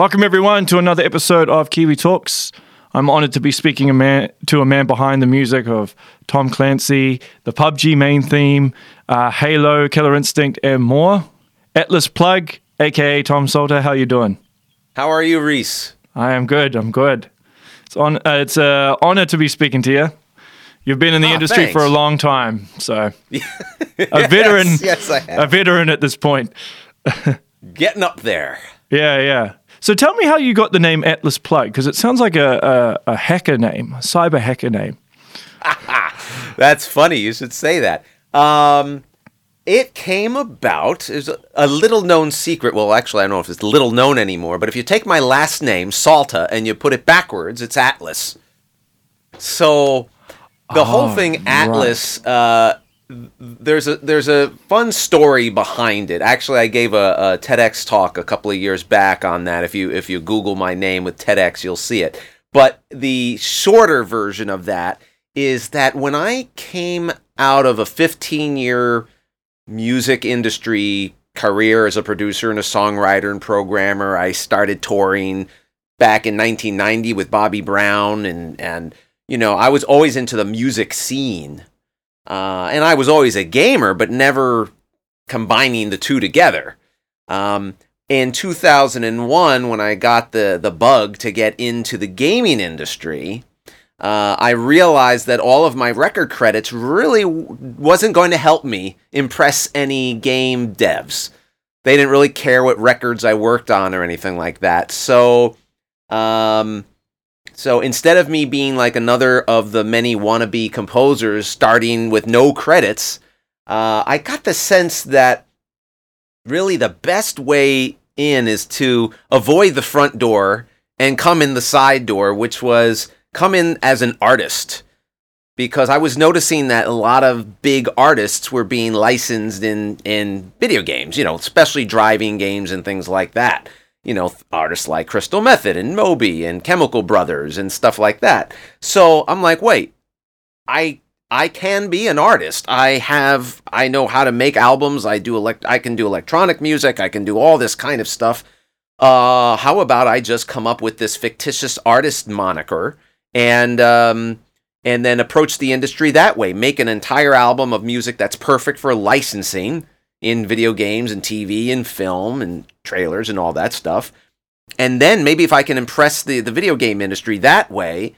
Welcome, everyone, to another episode of Kiwi Talks. I'm honored to be speaking a man, to a man behind the music of Tom Clancy, the PUBG main theme, uh, Halo, Killer Instinct, and more. Atlas Plug, aka Tom Salta. How you doing? How are you, Reese? I am good. I'm good. It's on. Uh, it's an honor to be speaking to you. You've been in the Ah, industry thanks. for a long time, so a veteran. Yes, yes, I have. A veteran at this point. Getting up there. Yeah, yeah. So tell me how you got the name Atlas Plug because it sounds like a, a, a hacker name, a cyber hacker name. That's funny. You should say that. Um, it came about is a, a little known secret. Well, actually, I don't know if it's little known anymore. But if you take my last name, Salta, and you put it backwards, it's Atlas. So the whole Oh, thing, right. Atlas. Uh, there's a there's a fun story behind it. Actually, I gave a, a TEDx talk a couple of years back on that. If you if you Google my name with TEDx, you'll see it. But the shorter version of that is that when I came out of a 15 year music industry career as a producer and a songwriter and programmer, I started touring back in 1990 with Bobby Brown and and you know I was always into the music scene. Uh, and I was always a gamer, but never combining the two together. Um, in 2001, when I got the, the bug to get into the gaming industry, uh, I realized that all of my record credits really wasn't going to help me impress any game devs. They didn't really care what records I worked on or anything like that. So, um, so instead of me being like another of the many wannabe composers starting with no credits, uh, I got the sense that really the best way in is to avoid the front door and come in the side door, which was come in as an artist. Because I was noticing that a lot of big artists were being licensed in, in video games, you know, especially driving games and things like that you know, artists like Crystal Method and Moby and Chemical Brothers and stuff like that. So I'm like, wait, I I can be an artist. I have I know how to make albums. I do elect I can do electronic music. I can do all this kind of stuff. Uh, how about I just come up with this fictitious artist moniker and um, and then approach the industry that way. Make an entire album of music that's perfect for licensing in video games and TV and film and trailers and all that stuff. And then maybe if I can impress the, the video game industry that way,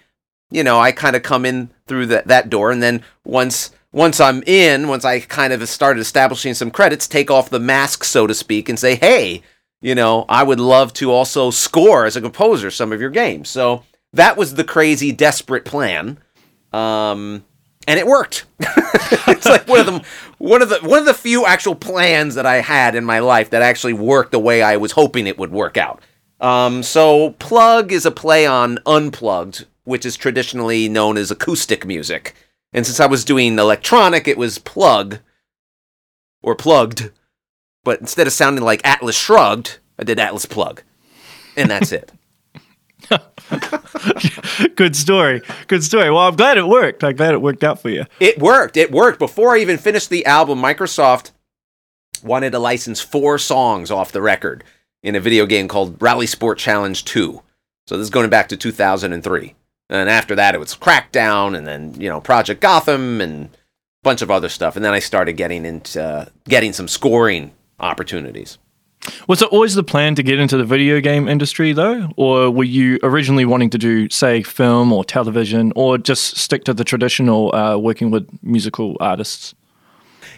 you know, I kind of come in through that, that door. And then once once I'm in, once I kind of started establishing some credits, take off the mask, so to speak, and say, hey, you know, I would love to also score as a composer some of your games. So that was the crazy, desperate plan. Um, and it worked. it's like one of the one of the one of the few actual plans that I had in my life that actually worked the way I was hoping it would work out. Um, so plug is a play on unplugged, which is traditionally known as acoustic music. And since I was doing electronic, it was plug or plugged. But instead of sounding like Atlas Shrugged, I did Atlas Plug. And that's it. Good story. Good story. Well, I'm glad it worked. I'm glad it worked out for you. It worked. It worked. Before I even finished the album, Microsoft wanted to license four songs off the record in a video game called RalliSport Challenge 2. So this is going back to 2003. And after that, it was Crackdown, and then, you know, Project Gotham, and a bunch of other stuff. And then I started getting into uh, getting some scoring opportunities. Was it always the plan to get into the video game industry, though? Or were you originally wanting to do, say, film or television, or just stick to the traditional uh, working with musical artists?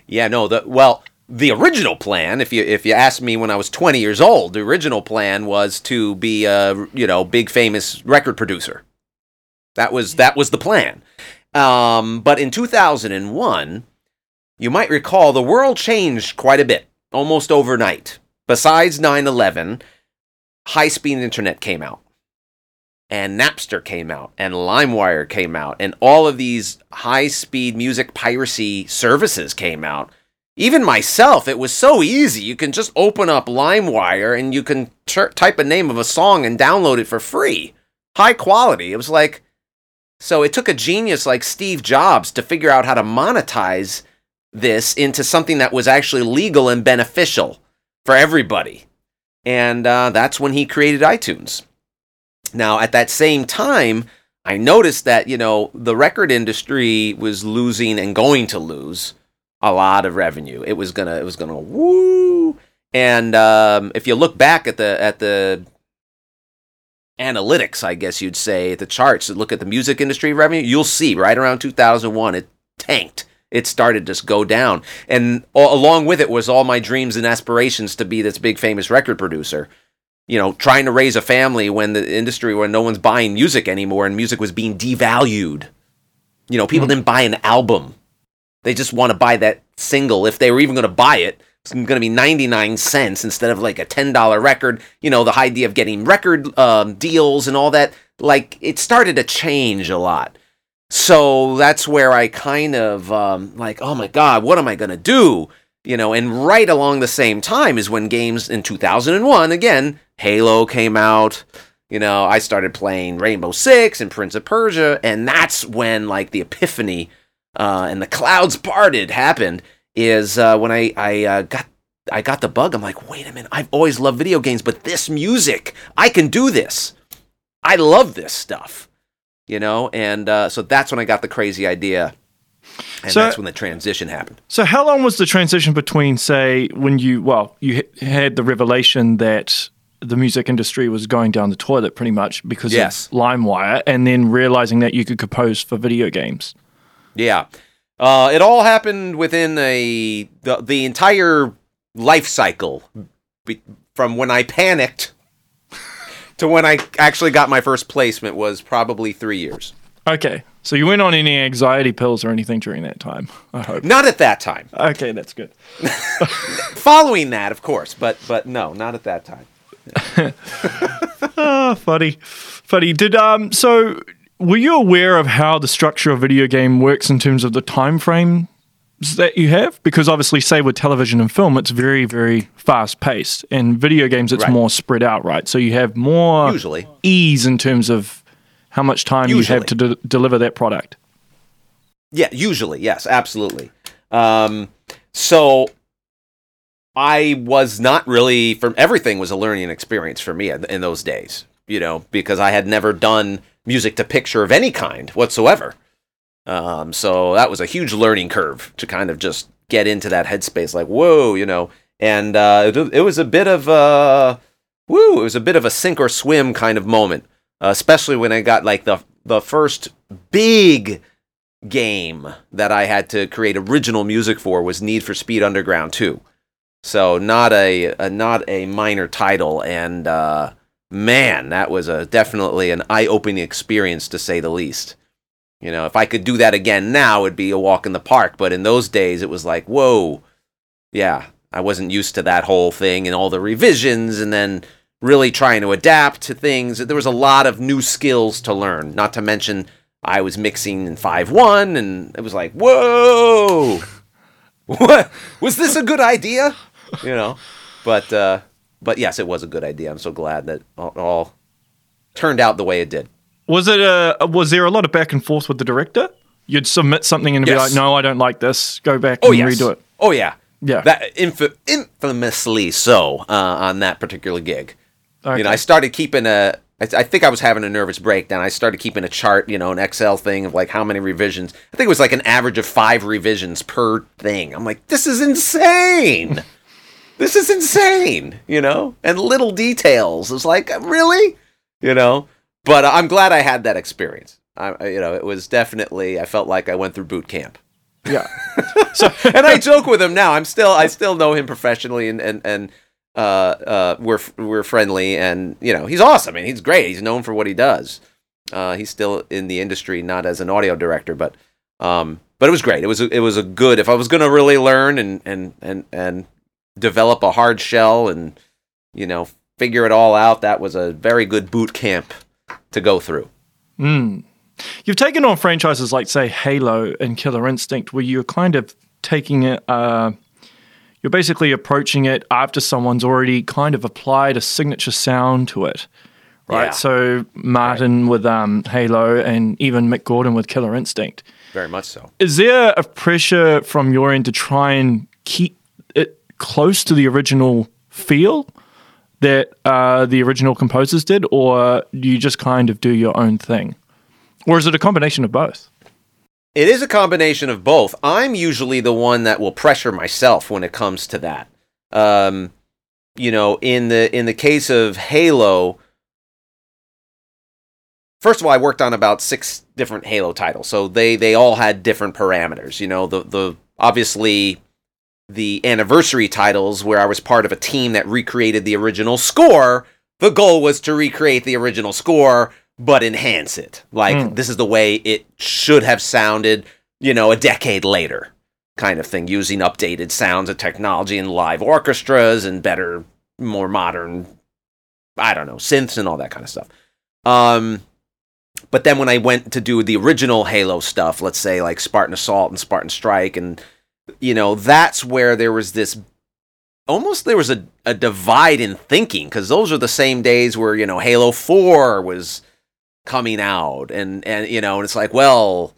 Yeah, no, the well, the original plan, if you if you asked me when I was 20 years old, the original plan was to be a you know big famous record producer. That was that was the plan. Um, but in 2001, you might recall the world changed quite a bit, almost overnight. Besides 9/11, high-speed internet came out. And Napster came out, and LimeWire came out, and all of these high speed music piracy services came out. Even myself, it was so easy. You can just open up LimeWire and you can type a name of a song and download it for free. High quality. It was like, so it took a genius like Steve Jobs to figure out how to monetize this into something that was actually legal and beneficial for everybody. and uh, that's when he created iTunes. Now, at that same time, I noticed that you know the record industry was losing and going to lose a lot of revenue. It was gonna it was gonna woo. And um, if you look back at the at the analytics, I guess you'd say, at the charts, look at the music industry revenue, you'll see right around 2001 it tanked. It started to go down, and along with it was all my dreams and aspirations to be this big famous record producer you know, trying to raise a family when the industry where no one's buying music anymore and music was being devalued. You know, people mm-hmm. didn't buy an album. They just want to buy that single. If they were even going to buy it, it's going to be 99 cents instead of like a $10 record. You know, the idea of getting record um, deals and all that, like, it started to change a lot. So that's where I kind of, um, like, oh my God, what am I going to do? You know, and right along the same time is when games in 2001, again, Halo came out. You know, I started playing Rainbow Six and Prince of Persia, and that's when like the epiphany uh, and the clouds parted happened. Is uh, when I I uh, got I got the bug. I'm like, wait a minute, I've always loved video games, but this music, I can do this. I love this stuff, you know, and uh, so that's when I got the crazy idea and so, that's when the transition happened. So, how long was the transition between, say, when you, well, you had the revelation that the music industry was going down the toilet pretty much because yes. of LimeWire, and then realizing that you could compose for video games. Yeah, uh, it all happened within a the the entire life cycle be, from when I panicked to when I actually got my first placement was probably three years. Okay, so you weren't on any anxiety pills or anything during that time. I hope not at that time. Okay, that's good. Following that, of course, but but no, not at that time oh, funny, funny. Did um? So, were you aware of how the structure of video game works in terms of the time frame that you have? Because obviously, say with television and film, it's very, very fast paced. In video games, it's right. more spread out, right? So you have more usually ease in terms of how much time usually. you have to de- deliver that product. Yeah, usually, yes, absolutely. Um, so I was not really from everything was a learning experience for me in, in those days, you know, because I had never done music to picture of any kind whatsoever. Um, so that was a huge learning curve to kind of just get into that headspace, like whoa, you know. And uh, it, it, was a bit of a woo, it was a bit of a sink or swim kind of moment, especially when I got like the the first big game that I had to create original music for was Need for Speed Underground 2. So not a, a not a minor title, and uh, man, that was a definitely an eye-opening experience to say the least. You know, if I could do that again now, it'd be a walk in the park. But in those days, it was like, whoa, yeah, I wasn't used to that whole thing and all the revisions, and then really trying to adapt to things. There was a lot of new skills to learn. Not to mention, I was mixing in five one, and it was like, whoa. What was this a good idea? you know. But uh, but yes, it was a good idea. I'm so glad that all, all turned out the way it did. Was it a was there a lot of back and forth with the director? You'd submit something and yes. be like, "No, I don't like this. Go back oh, and yes. redo it." Oh yeah, yeah. That inf- infamously so uh, on that particular gig. Okay. You know, I started keeping a. I, I think I was having a nervous breakdown. I started keeping a chart, you know, an Excel thing of like how many revisions. I think it was like an average of five revisions per thing. I'm like, this is insane. this is insane, you know? And little details. It's like, really? You know? But I'm glad I had that experience. I, you know, it was definitely, I felt like I went through boot camp. Yeah. so, and I joke with him now. I'm still, I still know him professionally and, and, and, uh, uh, we're, we're friendly and, you know, he's awesome. Mean, he's great. He's known for what he does. Uh, he's still in the industry, not as an audio director, but, um, but it was great. It was, it was a good, if I was going to really learn and, and, and, and develop a hard shell and you know figure it all out. That was a very good boot camp to go through. Mm. You've taken on franchises like, say, Halo and Killer Instinct, where you're kind of taking it. Uh, you're basically approaching it after someone's already kind of applied a signature sound to it, right? Yeah. So Martin right. with um, Halo and even Mick Gordon with Killer Instinct. Very much so. Is there a pressure from your end to try and keep it close to the original feel that uh, the original composers did, or do you just kind of do your own thing? Or is it a combination of both? It is a combination of both. I'm usually the one that will pressure myself when it comes to that. Um, you know, in the in the case of Halo, first of all, I worked on about six different Halo titles, so they they all had different parameters. You know, the the obviously the anniversary titles where I was part of a team that recreated the original score. The goal was to recreate the original score but enhance it. Like mm. this is the way it should have sounded, you know, a decade later, kind of thing, using updated sounds and technology and live orchestras and better, more modern, I don't know, synths and all that kind of stuff. Um, but then when I went to do the original Halo stuff, let's say like Spartan Assault and Spartan Strike, and you know, that's where there was this almost there was a, a divide in thinking because those are the same days where you know Halo Four was coming out, and and you know, and it's like, well,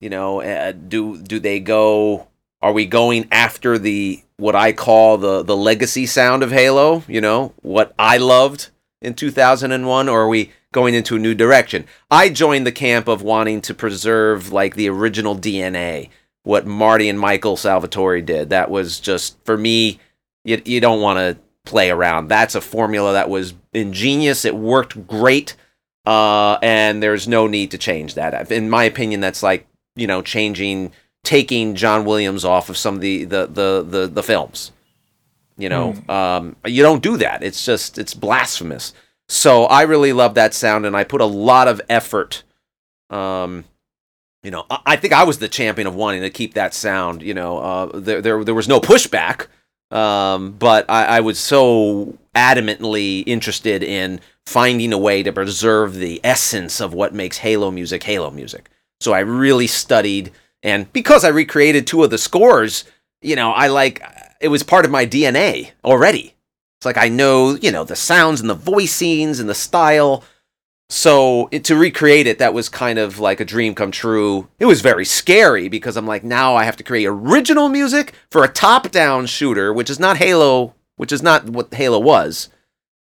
you know, uh, do do they go? Are we going after the what I call the the legacy sound of Halo? You know, what I loved in 2001, or are we going into a new direction? I joined the camp of wanting to preserve like the original DNA, what Marty and Michael Salvatori did. That was just for me. You you don't want to play around. That's a formula that was ingenious. It worked great. Uh, and there's no need to change that. In my opinion, that's like you know changing, taking John Williams off of some of the the the the, the films. You know, mm. um, you don't do that. It's just it's blasphemous. So I really love that sound, and I put a lot of effort. Um, you know, I, I think I was the champion of wanting to keep that sound. You know, uh, there there there was no pushback, um, but I, I was so adamantly interested in finding a way to preserve the essence of what makes Halo music Halo music. So I really studied, and because I recreated two of the scores, you know, I like it was part of my DNA already. It's like I know, you know, the sounds and the voicings and the style. So it, to recreate it, that was kind of like a dream come true. It was very scary because I'm like, now I have to create original music for a top-down shooter, which is not Halo, which is not what Halo was.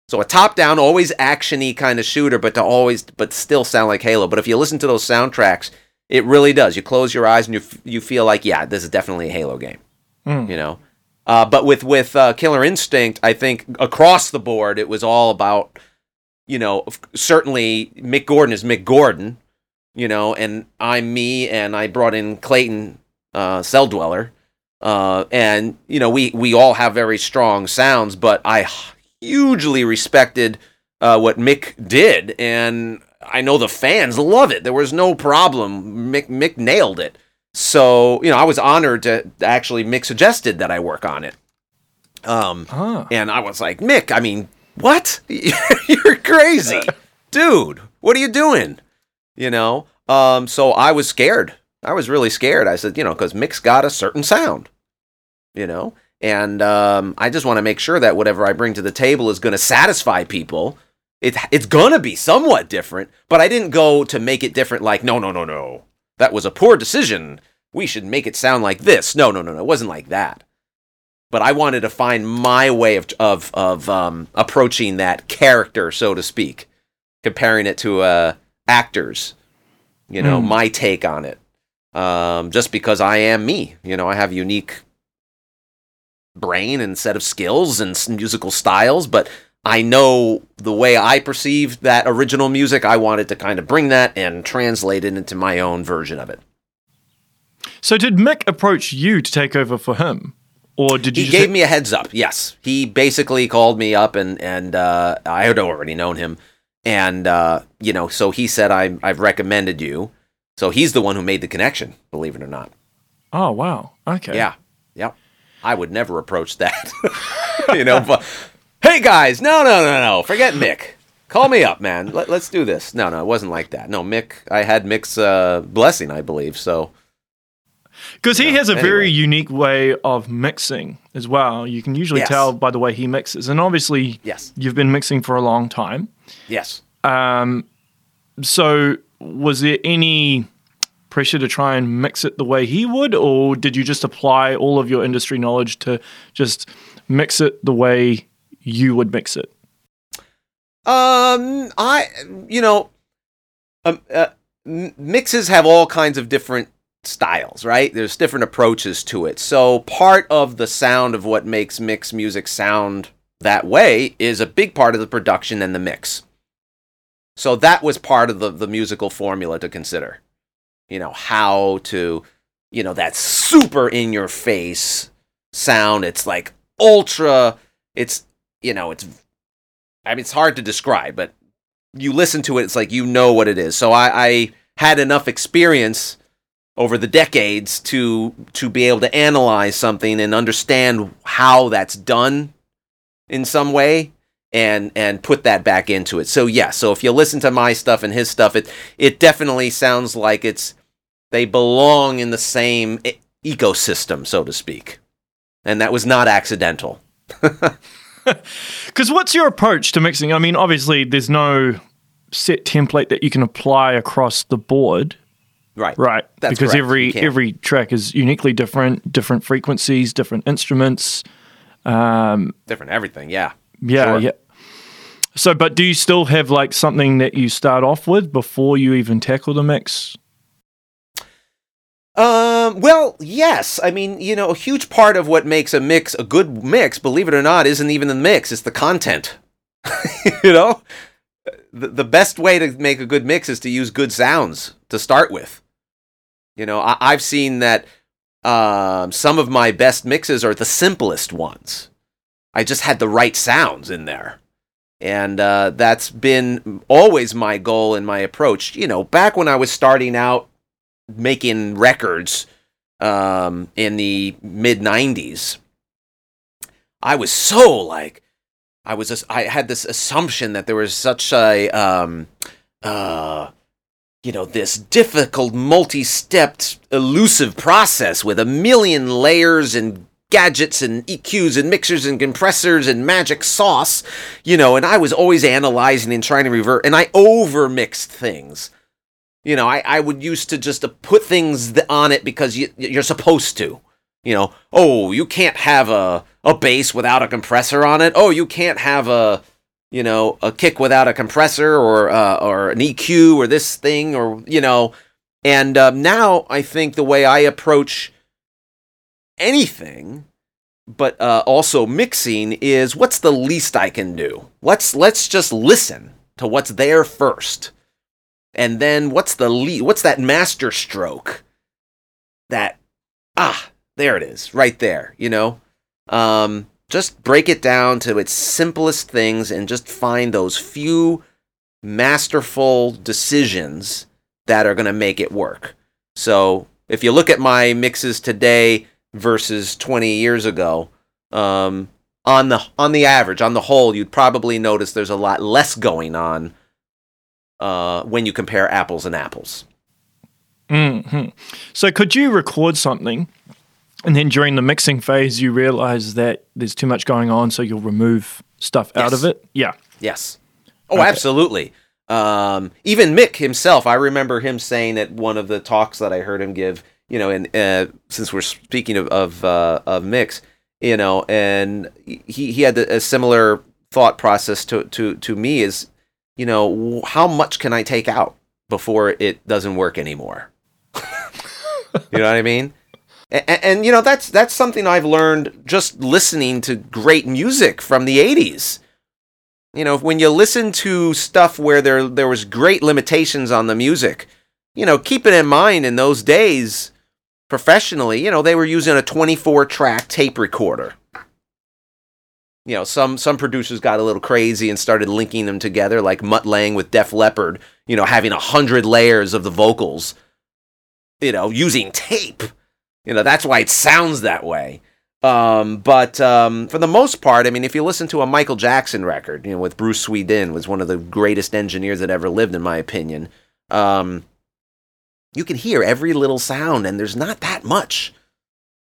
So a top-down, always actiony kind of shooter, but to always, but still sound like Halo. But if you listen to those soundtracks, it really does. You close your eyes and you f- you feel like, yeah, this is definitely a Halo game. Mm. You know. Uh, but with with uh, Killer Instinct, I think across the board, it was all about, you know, certainly Mick Gordon is Mick Gordon, you know, and I'm me, and I brought in Clayton uh, Celldweller, uh, and you know, we we all have very strong sounds, but I hugely respected uh, what Mick did, and I know the fans love it. There was no problem. Mick Mick nailed it. So you know, I was honored to actually Mick suggested that I work on it. Um, huh. and I was like, Mick, I mean, what? You're crazy, dude. What are you doing? You know. Um, so I was scared. I was really scared. I said, you know, because Mick's got a certain sound. You know, and um, I just want to make sure that whatever I bring to the table is going to satisfy people. It, it's going to be somewhat different, but I didn't go to make it different like, no, no, no, no. That was a poor decision. We should make it sound like this. No, no, no, no. It wasn't like that. But I wanted to find my way of, of, of um, approaching that character, so to speak, comparing it to uh, actors, you know, mm. my take on it. Um, just because I am me, you know, I have unique brain and set of skills and musical styles, but I know the way I perceived that original music, I wanted to kind of bring that and translate it into my own version of it. So did Mick approach you to take over for him? Or did you He gave me a heads up. Yes. He basically called me up and and uh, I had already known him and uh, you know, so he said I I've recommended you. So he's the one who made the connection, believe it or not. Oh, wow. Okay. Yeah. Yep. I would never approach that. you know, but hey guys, no, no, no, no, forget Mick. Call me up, man. Let, us do this. No, no, it wasn't like that. No, Mick, I had Mick's uh, blessing, I believe. So, because he know, has a anyway. very unique way of mixing as well. You can usually yes. tell by the way he mixes, and obviously, yes, you've been mixing for a long time. Yes. Um. So, was there any pressure to try and mix it the way he would, or did you just apply all of your industry knowledge to just mix it the way you would mix it? Um, I, you know, um, uh, mixes have all kinds of different styles, right? There's different approaches to it. So part of the sound of what makes Mick's music sound that way is a big part of the production and the mix. So that was part of the, the musical formula to consider. You know, how to, you know, that super in your face sound. It's like ultra, it's, you know, it's, I mean, it's hard to describe, but you listen to it, it's like you know what it is. So I, I had enough experience over the decades to to be able to analyze something and understand how that's done in some way and and put that back into it. So yeah, so if you listen to my stuff and his stuff, it it definitely sounds like it's they belong in the same e- ecosystem, so to speak. And that was not accidental. Because what's your approach to mixing? I mean, obviously, there's no set template that you can apply across the board, Right. right? That's because correct. Every every track is uniquely different, different frequencies, different instruments. Different everything, yeah. Yeah, Sure. yeah. So, but do you still have like something that you start off with before you even tackle the mix? Um, well, yes. I mean, you know, a huge part of what makes a mix a good mix, believe it or not, isn't even the mix, it's the content. you know? The, the best way to make a good mix is to use good sounds to start with. You know, I, I've seen that um, some of my best mixes are the simplest ones. I just had the right sounds in there. And uh, that's been always my goal and my approach. You know, back when I was starting out making records um, in the mid 90s, I was so like, I was, I had this assumption that there was such a, um, uh, you know, this difficult, multi stepped, elusive process with a million layers and gadgets and EQs and mixers and compressors and magic sauce, you know, and I was always analyzing and trying to revert, and I over mixed things. You know, I, I would used to just uh, put things on it because you, you're supposed to. You know, oh, you can't have a, a bass without a compressor on it. Oh, you can't have a, you know, a kick without a compressor or uh, or an EQ or this thing or you know. And um, now I think the way I approach anything, but uh, also mixing is what's the least I can do. Let's let's just listen to what's there first, and then what's the le- what's that master stroke? That ah, there it is, right there. You know, um, just break it down to its simplest things and just find those few masterful decisions that are going to make it work. So if you look at my mixes today versus 20 years ago, um, on the on the average, on the whole, you'd probably notice there's a lot less going on uh, when you compare apples and apples. hmm So, could you record something, and then during the mixing phase, you realize that there's too much going on, so you'll remove stuff out of it? Yeah. Yes. Oh, absolutely. Um, even Mick himself, I remember him saying at one of the talks that I heard him give. You know, and uh, since we're speaking of of, uh, of Mix, you know, and he he had a similar thought process to to to me is, you know, how much can I take out before it doesn't work anymore? you know what I mean? And, and you know that's that's something I've learned just listening to great music from the '80s you know, when you listen to stuff where there there was great limitations on the music, you know, keep it in mind in those days, professionally, you know, they were using a 24 track tape recorder. You know, some some producers got a little crazy and started linking them together, like Mutt Lange with Def Leppard. You know, having a hundred layers of the vocals. You know, using tape. You know, that's why it sounds that way. Um, but um, for the most part, I mean, if you listen to a Michael Jackson record, you know, with Bruce Swedien, was one of the greatest engineers that ever lived, in my opinion. Um, you can hear every little sound, and there's not that much.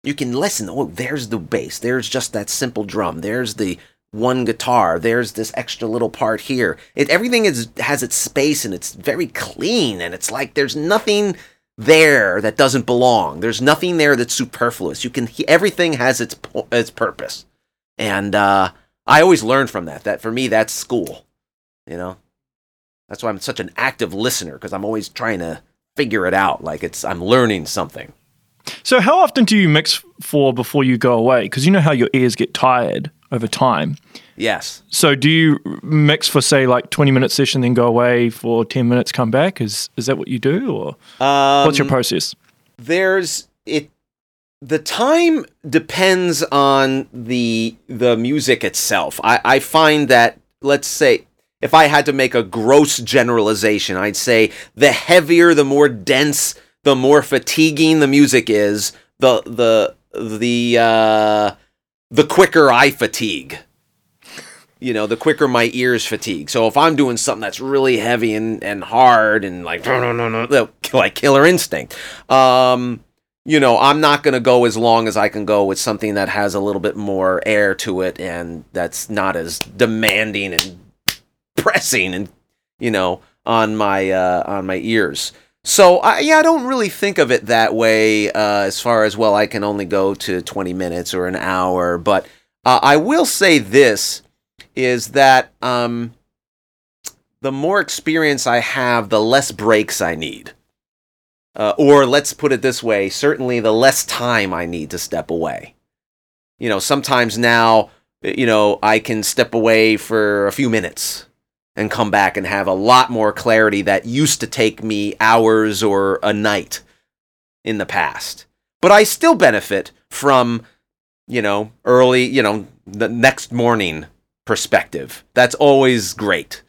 You can listen. Oh, there's the bass. There's just that simple drum. There's the one guitar. There's this extra little part here. It everything is has its space, and it's very clean, and it's like there's nothing there that doesn't belong. There's nothing there that's superfluous. You can everything has its its purpose, and uh, I always learn from that. That for me, that's school. You know, that's why I'm such an active listener because I'm always trying to figure it out. Like it's I'm learning something. So, how often do you mix for before you go away? Because you know how your ears get tired over time. Yes. So, do you mix for say like twenty minute session, then go away for ten minutes, come back? Is is that what you do, or Um, what's your process? there's it the time depends on the the music itself i i find that let's say if i had to make a gross generalization i'd say the heavier the more dense the more fatiguing the music is the the the uh the quicker i fatigue you know, the quicker my ears fatigue. So if I'm doing something that's really heavy and, and hard and like no no no no like Killer Instinct, um, you know, I'm not gonna go as long as I can go with something that has a little bit more air to it and that's not as demanding and pressing and you know on my uh, on my ears. So I, yeah, I don't really think of it that way uh, as far as well. I can only go to 20 minutes or an hour, but uh, I will say this is that um, the more experience I have, the less breaks I need. Uh, or let's put it this way certainly the less time I need to step away. You know, sometimes now, you know, I can step away for a few minutes and come back and have a lot more clarity that used to take me hours or a night in the past. But I still benefit from, you know, early, you know, the next morning perspective. That's always great.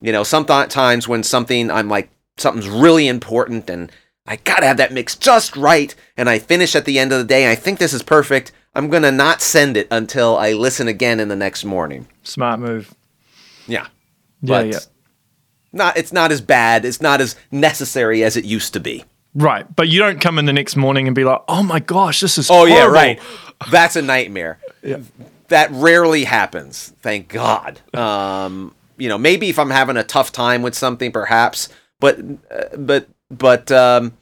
You know, sometimes when something I'm like something's really important and I gotta have that mix just right, and I finish at the end of the day, and I think this is perfect. I'm gonna not send it until I listen again in the next morning. Smart move. Yeah, Yeah, but yeah. not it's not as bad. It's not as necessary as it used to be. Right, but you don't come in the next morning and be like, "Oh my gosh, this is Oh yeah, right. That's a nightmare. That rarely happens, thank God. Um, you know, maybe if I'm having a tough time with something, perhaps, but uh, but but um,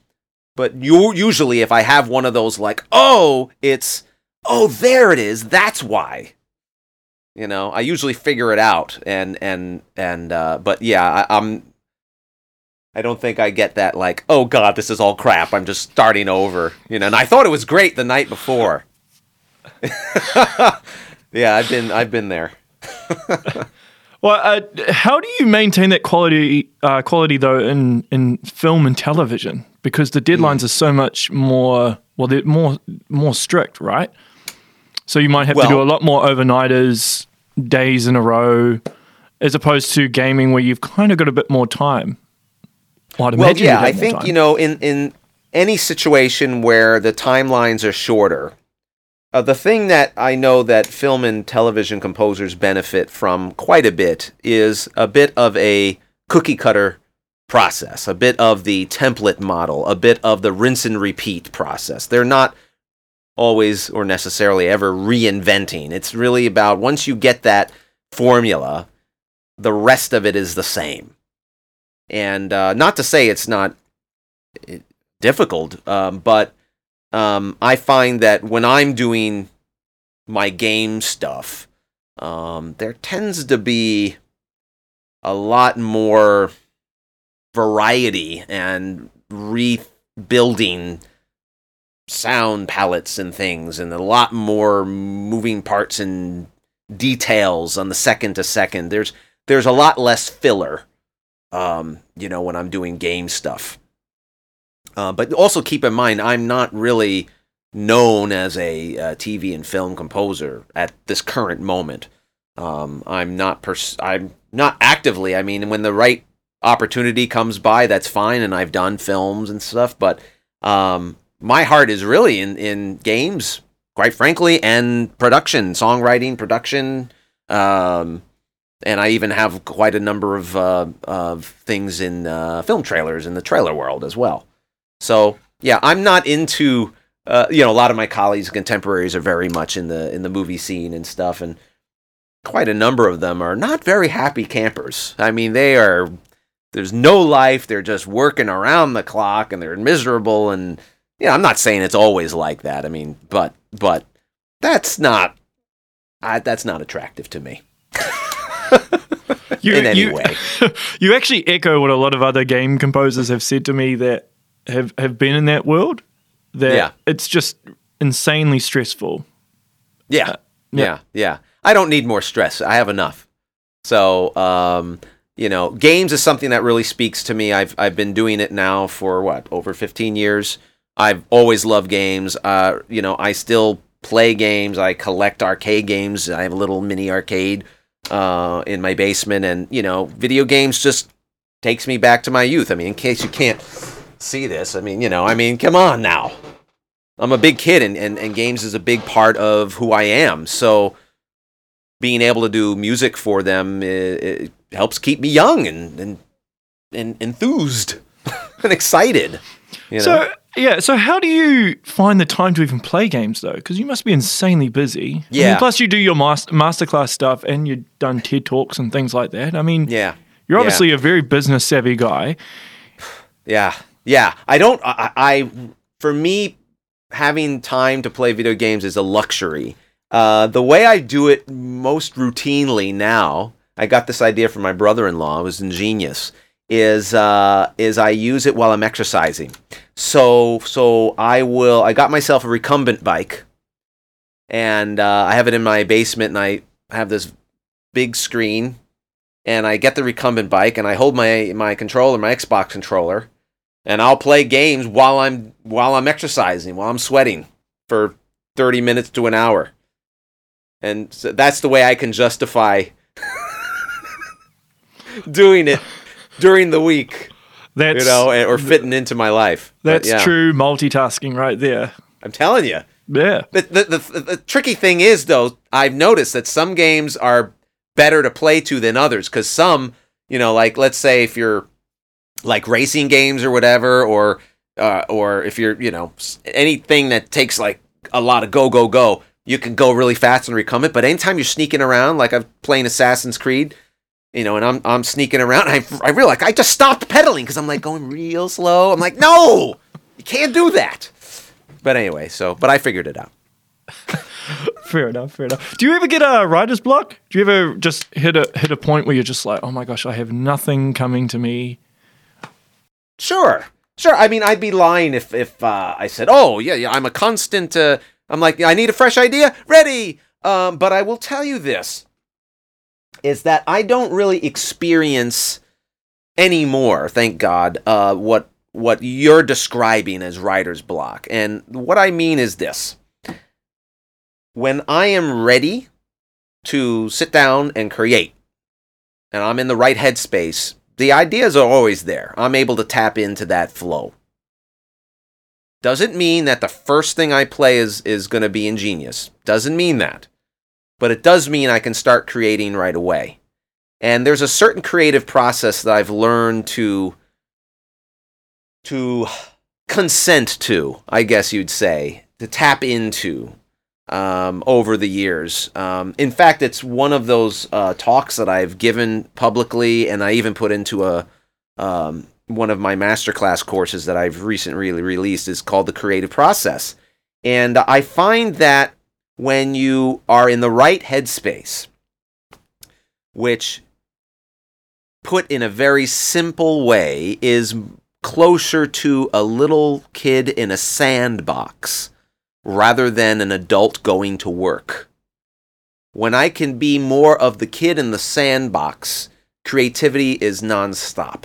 but you usually if I have one of those like, oh, it's oh, there it is. That's why. You know, I usually figure it out, and and and uh, but yeah, I, I'm. I don't think I get that like, oh god, this is all crap. I'm just starting over, you know. And I thought it was great the night before. yeah, I've been I've been there. Well, uh, how do you maintain that quality uh, quality though in in film and television? Because the deadlines are so much more well, they're more more strict, right? So you might have to do a lot more overnighters, days in a row, as opposed to gaming where you've kind of got a bit more time. Well, Well, yeah, I think time. you know in in any situation where the timelines are shorter. Uh, the thing that I know that film and television composers benefit from quite a bit is a bit of a cookie cutter process, a bit of the template model, a bit of the rinse and repeat process. They're not always or necessarily ever reinventing. It's really about once you get that formula, the rest of it is the same. And uh, not to say it's not eh, difficult, um, but um, I find that when I'm doing my game stuff, um, there tends to be a lot more variety and rebuilding sound palettes and things, and a lot more moving parts and details on the second to second. There's there's a lot less filler, um, you know, when I'm doing game stuff. Uh, but also keep in mind, I'm not really known as a uh, TV and film composer at this current moment. Um, I'm not pers- I'm not actively. I mean, when the right opportunity comes by, that's fine, and I've done films and stuff. But um, my heart is really in in games, quite frankly, and production, songwriting, production. Um, and I even have quite a number of uh, of things in uh, film trailers in the trailer world as well. So yeah, I'm not into uh, you know a lot of my colleagues, contemporaries are very much in the in the movie scene and stuff, and quite a number of them are not very happy campers. I mean, they are there's no life. They're just working around the clock, and they're miserable. And yeah, I'm not saying it's always like that. I mean, but but that's not I, that's not attractive to me. You, in any you, way. you actually echo what a lot of other game composers have said to me that have, have been in that world. That Yeah. it's just insanely stressful. Yeah. yeah. Yeah. I don't need more stress. I have enough. So, um, you know, games is something that really speaks to me. I've I've been doing it now for what, over 15 years. I've always loved games. Uh, you know, I still play games. I collect arcade games. I have a little mini arcade uh, in my basement and, you know, video games just takes me back to my youth. I mean, in case you can't see this, I mean, you know, I mean, come on now. I'm a big kid and, and, and games is a big part of who I am. So being able to do music for them it, it helps keep me young and, and, and enthused and excited. You know? So yeah, so how do you find the time to even play games though? Because you must be insanely busy. I mean, Yeah. plus, you do your master masterclass stuff, and you've done TED talks and things like that. I mean, yeah. you're yeah. obviously a very business savvy guy. Yeah, yeah. I don't. I, I for me, having time to play video games is a luxury. Uh, the way I do it most routinely now, I got this idea from my brother-in-law. It was ingenious. Is uh, is I use it while I'm exercising. So so I will. I got myself a recumbent bike, and uh, I have it in my basement, and I have this big screen and I get the recumbent bike and I hold my my controller, my Xbox controller, and I'll play games while I'm while I'm exercising, while I'm sweating for 30 minutes to an hour. And so that's the way I can justify doing it during the week, That's you know, or fitting into my life. But that's yeah, true multitasking right there. I'm telling you. Yeah. The, the, the, the tricky thing is, though, I've noticed that some games are better to play to than others because some, you know, like let's say if you're like racing games or whatever, or uh, or if you're, you know, anything that takes like a lot of go go go, you can go really fast and recumbent. But anytime you're sneaking around, like I'm playing Assassin's Creed, you know, and I'm I'm sneaking around, I I realize I just stopped pedaling because I'm like going real slow. I'm like, no, you can't do that. But anyway, so but I figured it out. Fair enough. Fair enough. Do you ever get a writer's block? Do you ever just hit a hit a point where you're just like, oh my gosh, I have nothing coming to me? Sure, sure. I mean, I'd be lying if if uh, I said, "Oh, yeah, yeah, I'm a constant." Uh, I'm like, I need a fresh idea, ready. Um, but I will tell you this: is that I don't really experience anymore. Thank God. Uh, what what you're describing as writer's block, and what I mean is this: when I am ready to sit down and create, and I'm in the right headspace, the ideas are always there. I'm able to tap into that flow. Doesn't mean that the first thing I play is, is going to be ingenious. Doesn't mean that. But it does mean I can start creating right away. And there's a certain creative process that I've learned to to consent to, I guess you'd say, to tap into um, over the years. Um, in fact, it's one of those uh, talks that I've given publicly, and I even put into a um, one of my masterclass courses that I've recently released. is called the Creative Process, and I find that when you are in the right headspace, which put in a very simple way is closer to a little kid in a sandbox rather than an adult going to work. When I can be more of the kid in the sandbox, creativity is nonstop.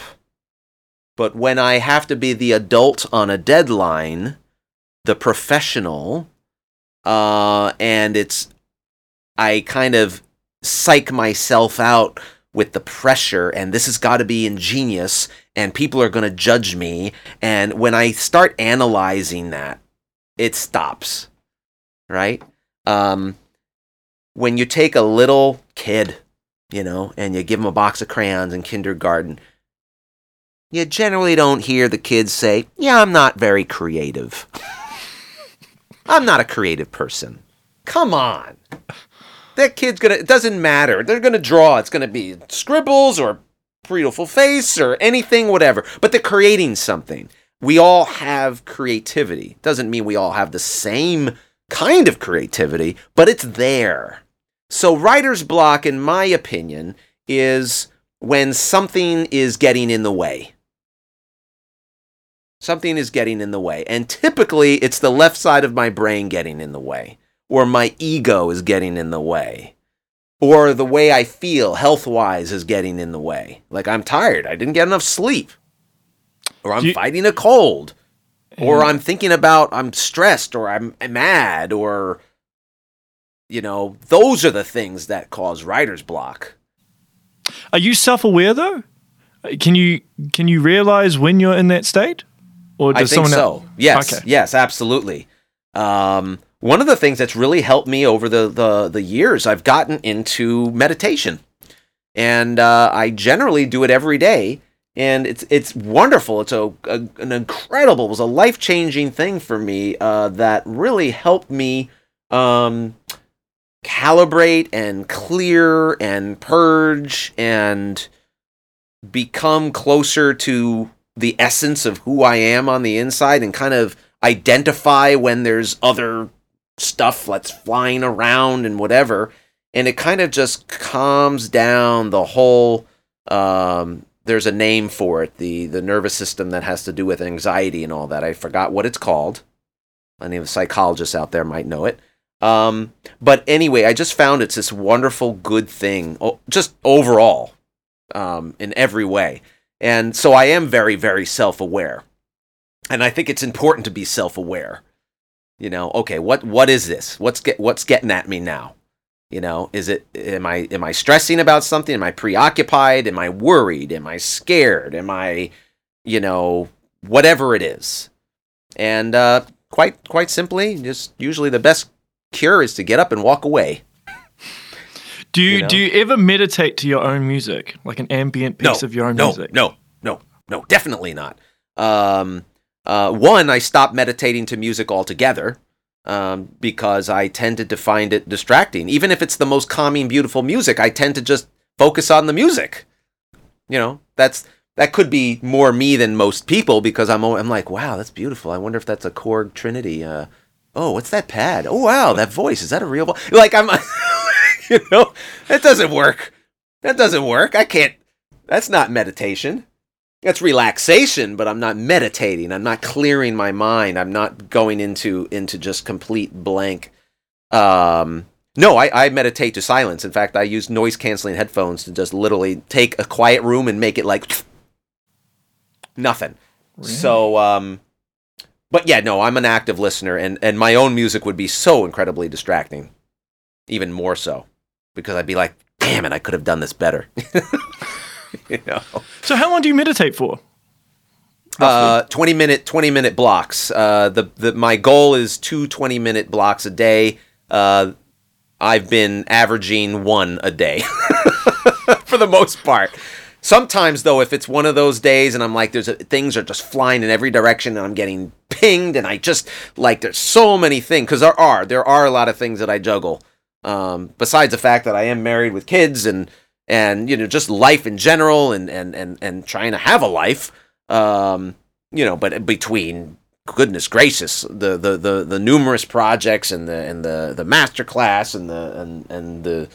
But when I have to be the adult on a deadline, the professional, uh, and it's, I kind of psych myself out with the pressure, and this has got to be ingenious, and people are going to judge me. And when I start analyzing that, it stops, right? Um, when you take a little kid, you know, and you give him a box of crayons in kindergarten, you generally don't hear the kids say, Yeah, I'm not very creative. I'm not a creative person. Come on. That kid's gonna, it doesn't matter. They're gonna draw. It's gonna be scribbles or beautiful face or anything, whatever. But they're creating something. We all have creativity. Doesn't mean we all have the same kind of creativity, but it's there. So writer's block, in my opinion, is when something is getting in the way. Something is getting in the way. And typically, it's the left side of my brain getting in the way, or my ego is getting in the way, or the way I feel health wise is getting in the way. Like, I'm tired. I didn't get enough sleep, or I'm You- fighting a cold, or I'm thinking about, I'm stressed, or I'm mad, or, you know, those are the things that cause writer's block. Are you self-aware though? Can you can you realize when you're in that state? Or I think so. else? Yes, Okay. yes, absolutely. Um, one of the things that's really helped me over the the, the years, I've gotten into meditation, and uh, I generally do it every day, and it's it's wonderful. It's a, a an incredible, it was a life changing thing for me uh, that really helped me um, calibrate and clear and purge and become closer to the essence of who I am on the inside and kind of identify when there's other stuff that's flying around and whatever. And it kind of just calms down the whole um there's a name for it, the the nervous system that has to do with anxiety and all that. I forgot what it's called. Any of the psychologists out there might know it. Um, but anyway, I just found it's this wonderful, good thing, just overall, um, in every way. And so I am very, very self aware. And I think it's important to be self aware. You know, okay, what what is this? What's get what's getting at me now? You know, is it am I am I stressing about something? Am I preoccupied? Am I worried? Am I scared? Am I, you know, whatever it is. And uh quite quite simply, just usually the best cure is to get up and walk away. Do you, You know? do you ever meditate to your own music, like an ambient piece of your own no, music? No, no, no, definitely not. Um, uh, one, I stopped meditating to music altogether um, because I tended to find it distracting. Even if it's the most calming, beautiful music, I tend to just focus on the music. You know, that's that could be more me than most people because I'm I'm like, wow, that's beautiful. I wonder if that's a Korg Trinity. Uh, oh, what's that pad? Oh, wow, that voice is that a real voice? Like I'm, you know, that doesn't work. That doesn't work. I can't. That's not meditation. That's relaxation, but I'm not meditating. I'm not clearing my mind. I'm not going into into just complete blank. Um, no, I, I meditate to silence. In fact, I use noise canceling headphones to just literally take a quiet room and make it like nothing. So, um, but yeah, no, I'm an active listener, and and my own music would be so incredibly distracting, even more so, because I'd be like, damn it, I could have done this better. you know. So how long do you meditate for? Uh, 20 minute 20 minute blocks uh, the, the my goal is two 20 minute blocks a day uh, i've been averaging one a day for the most part sometimes though if it's one of those days and i'm like there's a, things are just flying in every direction and i'm getting pinged and i just like there's so many things because there are there are a lot of things that i juggle um, besides the fact that i am married with kids and and you know just life in general and and and, and trying to have a life um, you know, but between goodness gracious, the, the, the, the numerous projects and the and the the master class and the and and the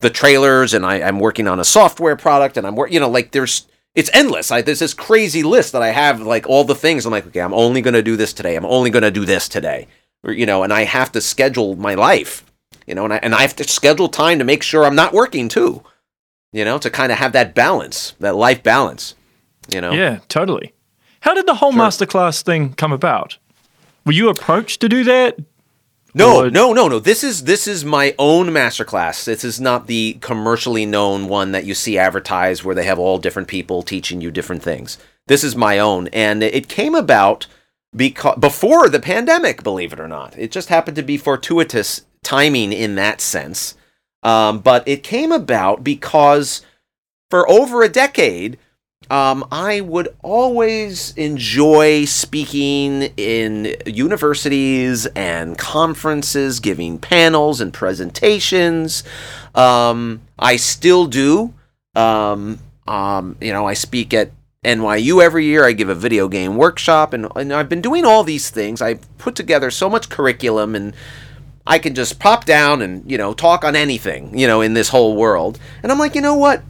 the trailers and I, I'm working on a software product and I'm working, you know, like there's it's endless. I, there's this crazy list that I have, like all the things. I'm like, okay, I'm only going to do this today. I'm only going to do this today, or, you know, and I have to schedule my life, you know, and I and I have to schedule time to make sure I'm not working too, you know, to kind of have that balance, that life balance, you know. Yeah, totally. How did the whole Sure. masterclass thing come about? Were you approached to do that? No, Or- no, no, no. This is this is my own masterclass. This is not the commercially known one that you see advertised where they have all different people teaching you different things. This is my own, and it came about because before the pandemic, believe it or not. It just happened to be fortuitous timing in that sense. Um, but it came about because for over a decade, um, I would always enjoy speaking in universities and conferences, giving panels and presentations. Um, I still do. Um, um, you know, I speak at NYU every year. I give a video game workshop, and, and I've been doing all these things. I've put together so much curriculum, and I can just pop down and, you know, talk on anything, you know, in this whole world. And I'm like, you know what?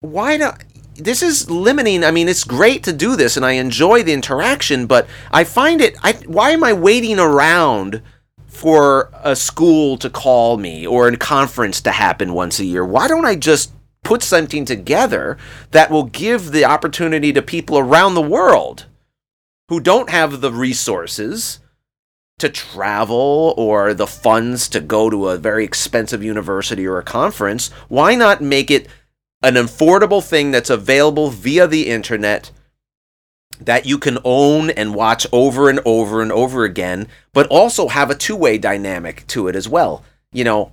Why not? This is limiting. I mean, it's great to do this and I enjoy the interaction, but I find it, I, why am I waiting around for a school to call me or a conference to happen once a year? Why don't I just put something together that will give the opportunity to people around the world who don't have the resources to travel or the funds to go to a very expensive university or a conference, why not make it an affordable thing that's available via the internet that you can own and watch over and over and over again, but also have a two way dynamic to it as well? You know,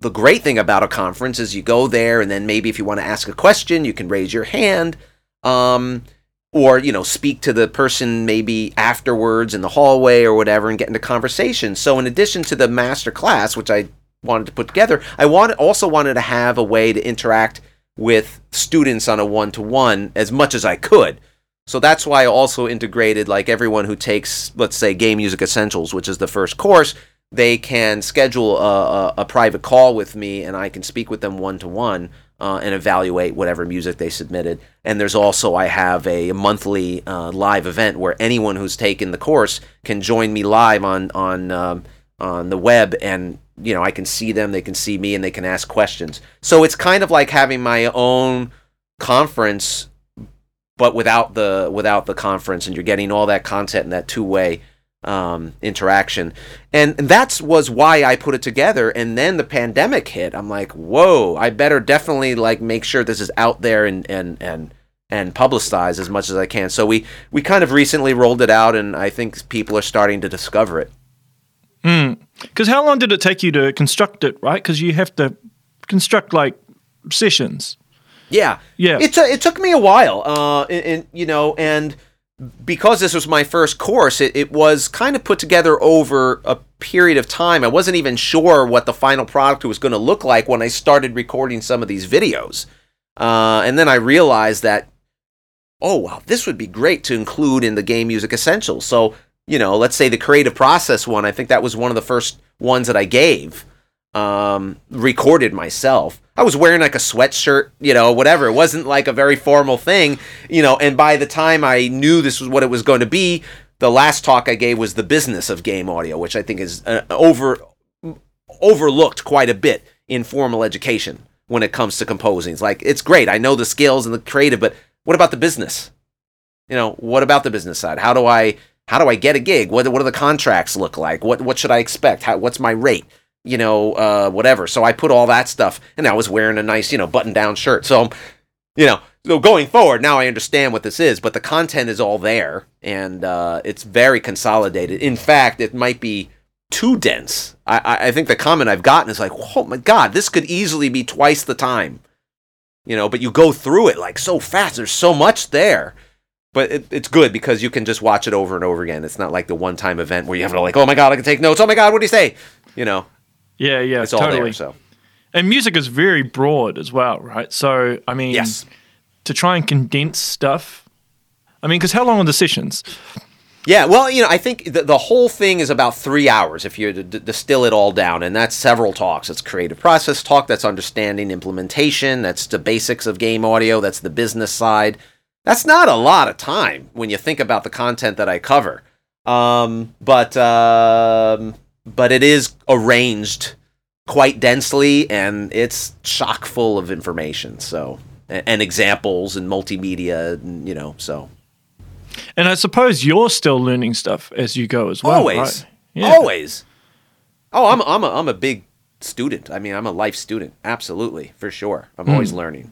the great thing about a conference is you go there and then maybe if you want to ask a question, you can raise your hand. Um, or you know speak to the person maybe afterwards in the hallway or whatever and get into conversation. So in addition to the master class which i wanted to put together i wanted, also wanted to have a way to interact with students on a one-to-one as much as i could. So that's why i also integrated like everyone who takes let's say game music essentials which is the first course they can schedule a, a, a private call with me and i can speak with them one-to-one uh, and evaluate whatever music they submitted. And there's also I have a monthly uh, live event where anyone who's taken the course can join me live on on um, on the web, and you know I can see them, they can see me, and they can ask questions. So it's kind of like having my own conference, but without the without the conference, and you're getting all that content in that two way um, interaction. And and that was why I put it together. And then the pandemic hit. I'm like, whoa, I better definitely like make sure this is out there and, and, and, and publicized as much as I can. So we, we kind of recently rolled it out and I think people are starting to discover it. Hmm. Because how long did it take you to construct it, right? Because you have to construct like sessions. Yeah. Yeah. It, t- it took me a while. Uh, and, and you know, and, because this was my first course, it, it was kind of put together over a period of time. I wasn't even sure what the final product was going to look like when I started recording some of these videos. Uh, and then I realized that, oh, wow, this would be great to include in the Game Music Essentials. So, you know, let's say the creative process one, I think that was one of the first ones that I gave, um, recorded myself. I was wearing like a sweatshirt, you know, whatever. It wasn't like a very formal thing, you know. And by the time I knew this was what it was going to be, the last talk I gave was the business of game audio, which I think is uh, over overlooked quite a bit in formal education when it comes to composing. It's like it's great. I know the skills and the creative, but what about the business? You know, what about the business side? How do I how do I get a gig? What what do the contracts look like? What what should I expect? How, what's my rate? You know, uh, whatever. So I put all that stuff, and I was wearing a nice, you know, button-down shirt. So, you know, so going forward, now I understand what this is, but the content is all there, and uh, it's very consolidated. In fact, it might be too dense. I, I think the comment I've gotten is like, oh my god, this could easily be twice the time. You know, but you go through it like so fast. There's so much there. But it, it's good because you can just watch it over and over again. It's not like the one time event where you have to like, oh my god, I can take notes. Oh my god, what do you say? You know, Yeah, yeah, it's totally. all there. So And music is very broad as well, right? So, I mean, yes, to try and condense stuff. I mean, because how long are the sessions? yeah. Well, you know, I think the, the whole thing is about three hours if you d- d- distill it all down, and that's several talks. It's creative process talk. That's understanding implementation. That's the basics of game audio. That's the business side. That's not a lot of time when you think about the content that I cover. Um, but um, but it is arranged quite densely and it's chock full of information so and, and examples and multimedia and, you know so And I suppose you're still learning stuff as you go as well. always right? Yeah. always oh I'm, I'm, a, I'm a big student i mean i'm a life student absolutely for sure i'm Hmm. always learning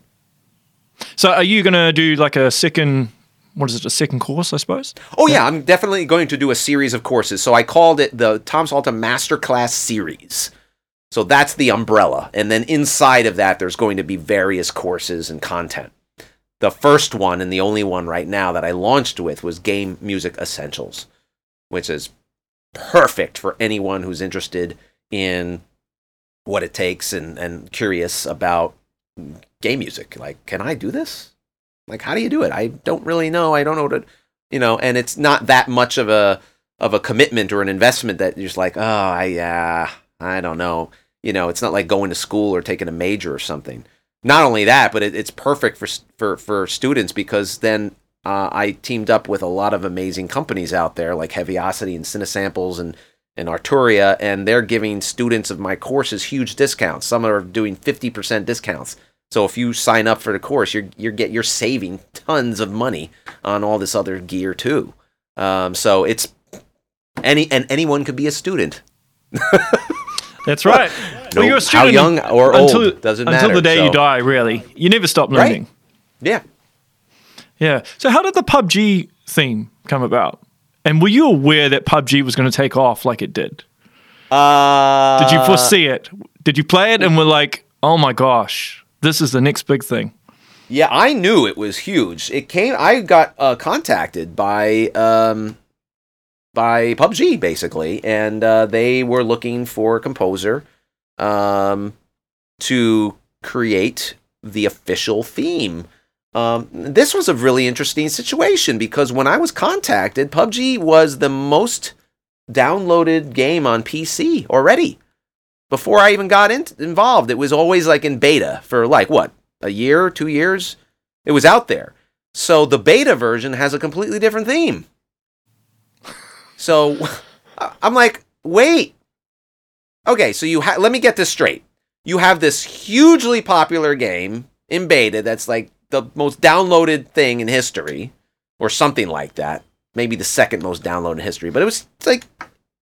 So, are you going to do like a second? What is it? A second course, I suppose. Oh yeah, I'm definitely going to do a series of courses. So I called it the Tom Salta Masterclass Series. So that's the umbrella, and then inside of that, there's going to be various courses and content. The first one and the only one right now that I launched with was Game Music Essentials, which is perfect for anyone who's interested in what it takes and, and curious about game music. Like, can I do this? Like, how do you do it? I don't really know. I don't know what to, you know, and it's not that much of a of a commitment or an investment that you're just like, oh, I yeah, I don't know. You know, it's not like going to school or taking a major or something. Not only that, but it, it's perfect for for for students because then uh, I teamed up with a lot of amazing companies out there like Heavyocity and Cinesamples and and Arturia, and they're giving students of my courses huge discounts. Some are doing fifty percent discounts. So if you sign up for the course, you're you're get you're saving tons of money on all this other gear too. Um, so it's any and anyone could be a student. That's right. no, well, you're a student how young or until, old doesn't until matter. Until the day so. you die, really. You never stop learning. Right. Yeah. Yeah. So how did the PUBG theme come about? And were you aware that PUBG was going to take off like it did? Uh, did you foresee it? Did you play it and were like, "Oh my gosh, this is the next big thing"? Yeah, I knew it was huge. It came. I got uh, contacted by um, by PUBG basically, and uh, they were looking for a composer um, to create the official theme. Um, this was a really interesting situation because when I was contacted, PUBG was the most downloaded game on PC already. Before I even got in- involved, it was always like in beta for like what a year, two years. It was out there. So the beta version has a completely different theme. So I'm like, wait. Okay, so you ha- let me get this straight. You have this hugely popular game in beta that's like the most downloaded thing in history, or something like that. Maybe the second most downloaded in history, but it was like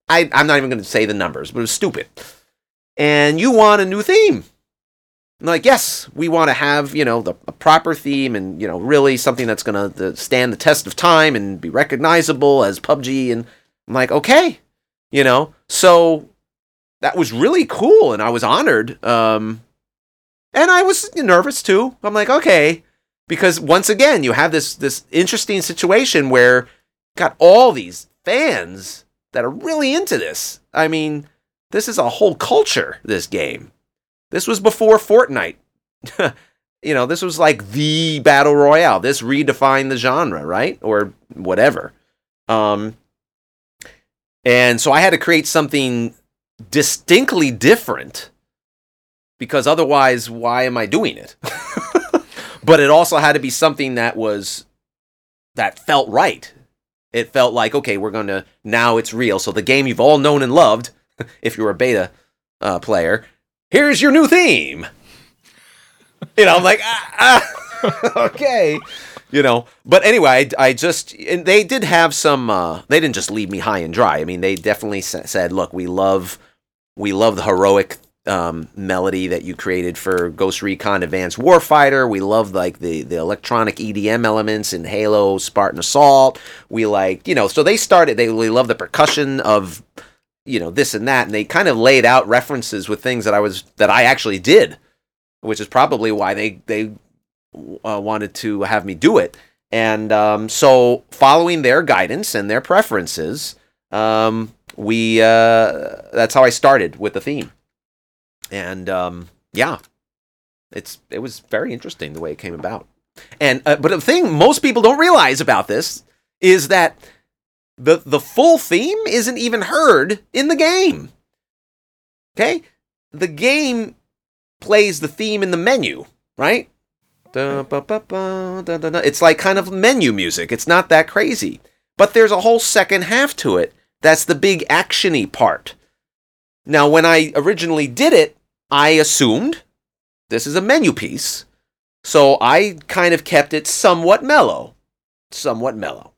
I, I'm not even going to say the numbers, but it was stupid. And you want a new theme. Like, yes, we want to have, you know, the, a proper theme and, you know, really something that's going to stand the test of time and be recognizable as PUBG. And I'm like, okay, you know, so that was really cool, and I was honored. Um, and I was nervous too. I'm like, okay, because once again, you have this this interesting situation where you got all these fans that are really into this. I mean, this is a whole culture. This game. This was before Fortnite. you know, this was like the battle royale. This redefined the genre, right? Or whatever. Um, and so I had to create something distinctly different because otherwise, why am I doing it? but it also had to be something that was that felt right. It felt like okay, we're going to now it's real. So the game you've all known and loved, if you're a beta uh, player, here's your new theme. You know, I'm like, ah, ah. okay you know. But anyway, I, I just they did have some. Uh, they didn't just leave me high and dry. I mean, they definitely said, "Look, we love, we love the heroic um, melody that you created for Ghost Recon Advanced Warfighter. We love like the the electronic EDM elements in Halo, Spartan Assault. We like, you know, so they started. They really love the percussion of, you know, this and that, and they kind of laid out references with things that I was that I actually did, which is probably why they they uh, wanted to have me do it. And um, so, following their guidance and their preferences, um, we uh, that's how I started with the theme. And um, yeah, it's it was very interesting the way it came about. And uh, but the thing most people don't realize about this is that the the full theme isn't even heard in the game. Okay, the game plays the theme in the menu, right? It's like kind of menu music. It's not that crazy. But there's a whole second half to it. That's the big actiony part. Now, when I originally did it, I assumed this is a menu piece. So I kind of kept it somewhat mellow. Somewhat mellow.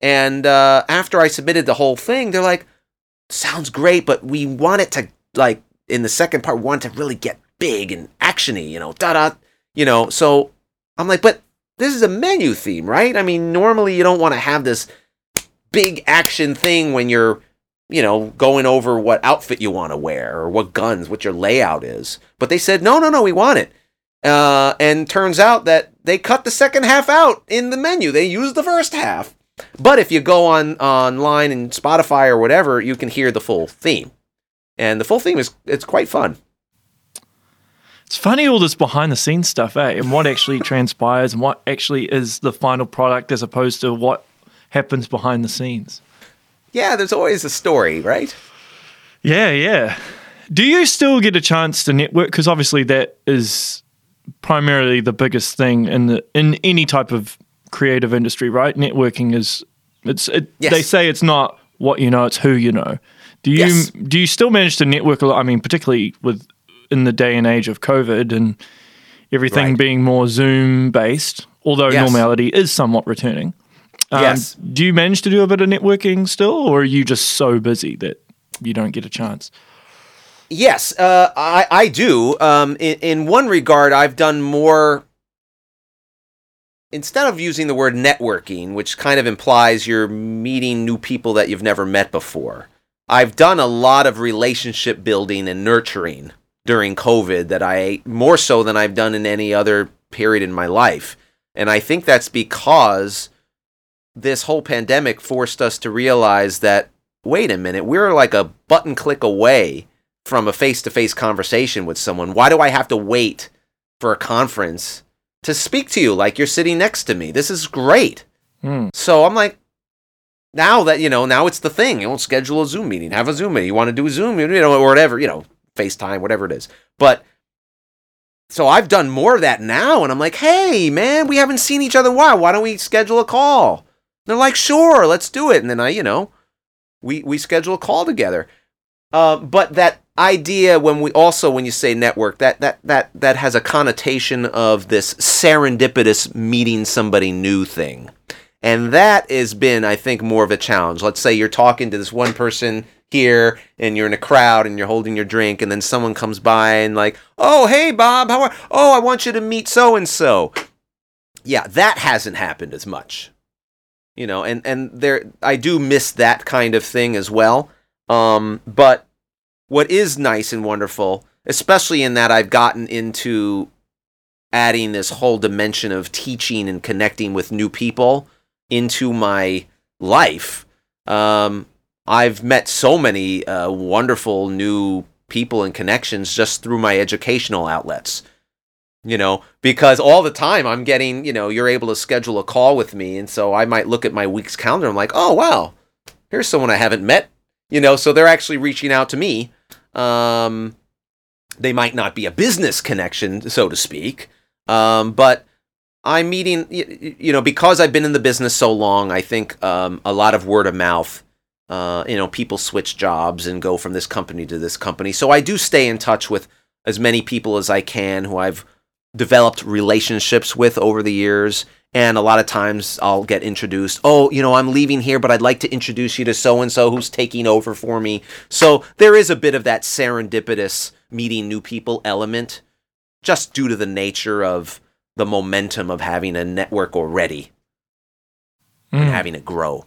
And uh, after I submitted the whole thing, they're like, sounds great, but we want it to, like, in the second part, want to really get big and actiony, you know, da da. You know, so I'm like, but this is a menu theme, right? I mean, normally you don't want to have this big action thing when you're, you know, going over what outfit you want to wear or what guns, what your layout is. But they said, no, no, no, we want it. Uh, and turns out that they cut the second half out in the menu. They used the first half. But if you go on online and Spotify or whatever, you can hear the full theme. And the full theme is it's quite fun. It's funny all this behind the scenes stuff, eh? And what actually transpires and what actually is the final product as opposed to what happens behind the scenes. Yeah, there's always a story, right? Yeah, yeah. Do you still get a chance to network? Because obviously that is primarily the biggest thing in the in any type of creative industry, right? Networking is it's it, Yes. they say it's not what you know, it's who you know. Do you Yes. do you still manage to network a lot? I mean, particularly with in the day and age of COVID and everything Right. being more Zoom based, although Yes. normality is somewhat returning. Um, Yes. Do you manage to do a bit of networking still, or are you just so busy that you don't get a chance? Yes, uh, I I do. Um, in, in one regard, I've done more. Instead of using the word networking, which kind of implies you're meeting new people that you've never met before, I've done a lot of relationship building and nurturing during COVID that I more so than I've done in any other period in my life. And I think that's because this whole pandemic forced us to realize that wait a minute, we're like a button click away from a face to face conversation with someone. Why do I have to wait for a conference to speak to you like you're sitting next to me? This is great. Hmm. So I'm like, now that, you know, now it's the thing. You know, schedule a Zoom meeting, have a Zoom meeting. You want to do a Zoom, you know, or whatever, you know, FaceTime, whatever it is. But so I've done more of that now. And I'm like, hey, man, we haven't seen each other while. Why don't we schedule a call? And they're like, sure, let's do it. And then I, you know, we, we schedule a call together. Uh, but that idea when we also when you say network that that that that has a connotation of this serendipitous meeting somebody new thing. And that has been i think more of a challenge. Let's say you're talking to this one person here and you're in a crowd and you're holding your drink and then someone comes by and like oh hey bob how are oh i want you to meet so and so yeah that hasn't happened as much. You know and and there i do miss that kind of thing as well. Um but what is nice and wonderful especially in that i've gotten into adding this whole dimension of teaching and connecting with new people into my life. Um i've met so many uh, wonderful new people and connections just through my educational outlets you know because all the time i'm getting you know you're able to schedule a call with me and so i might look at my week's calendar i'm like oh wow here's someone i haven't met you know so they're actually reaching out to me um they might not be a business connection so to speak um but i'm meeting you know because i've been in the business so long i think um a lot of word of mouth uh, you know, people switch jobs and go from this company to this company. So I do stay in touch with as many people as I can who I've developed relationships with over the years. And a lot of times I'll get introduced. Oh, you know, I'm leaving here, but I'd like to introduce you to so and so who's taking over for me. So there is a bit of that serendipitous meeting new people element, just due to the nature of the momentum of having a network already and Mm. having it grow.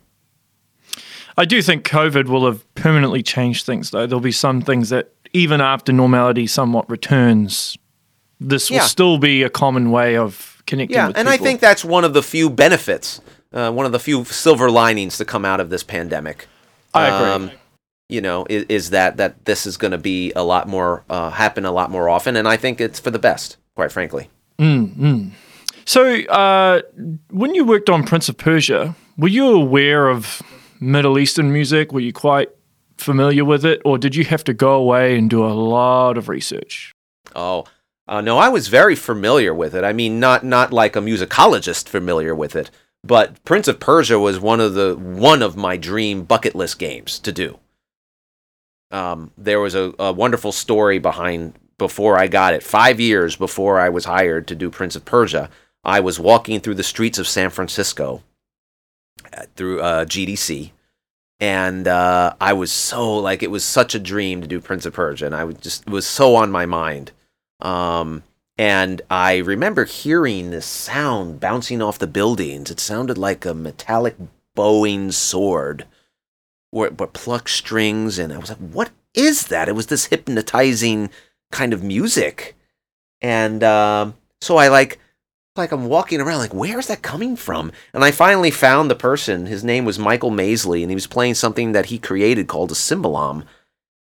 I do think COVID will have permanently changed things, though. There'll be some things that, even after normality somewhat returns, this will Yeah. still be a common way of connecting Yeah, and I think that's one of the few benefits, uh, one of the few silver linings to come out of this pandemic. I agree. you know, is, is that that this is going to be a lot more uh, happen a lot more often, and I think it's for the best, quite frankly. Hmm. So, uh, when you worked on Prince of Persia, were you aware of Middle Eastern music? Were you quite familiar with it, or did you have to go away and do a lot of research? Oh, uh, no, I was very familiar with it. I mean, not not like a musicologist familiar with it, but Prince of Persia was one of the one of my dream bucket list games to do. Um, there was a, a wonderful story behind before I got it. Five years before I was hired to do Prince of Persia, I was walking through the streets of San Francisco uh, through uh, GDC, and uh, I was so like it was such a dream to do Prince of Persia, and I was just it was so on my mind. Um, and I remember hearing this sound bouncing off the buildings. It sounded like a metallic bowing sword, where but plucked strings, and I was like, "What is that?" It was this hypnotizing kind of music, and um, so I like like I'm walking around like where is that coming from? And I finally found the person. His name was Michael Masley, and he was playing something that he created called a cymbalom.